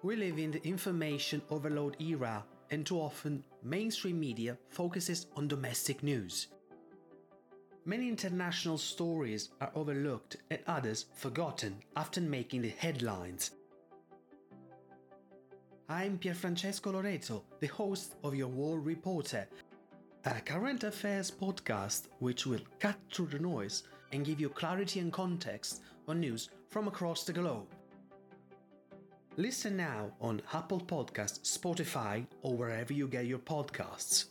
We live in the information overload era, and too often, mainstream media focuses on domestic news. Many international stories are overlooked and others forgotten after making the headlines. I'm Pierfrancesco Loreto, the host of Your World Reporter, a current affairs podcast which will cut through the noise and give you clarity and context on news from across the globe. Listen now on Apple Podcasts, Spotify, or wherever you get your podcasts.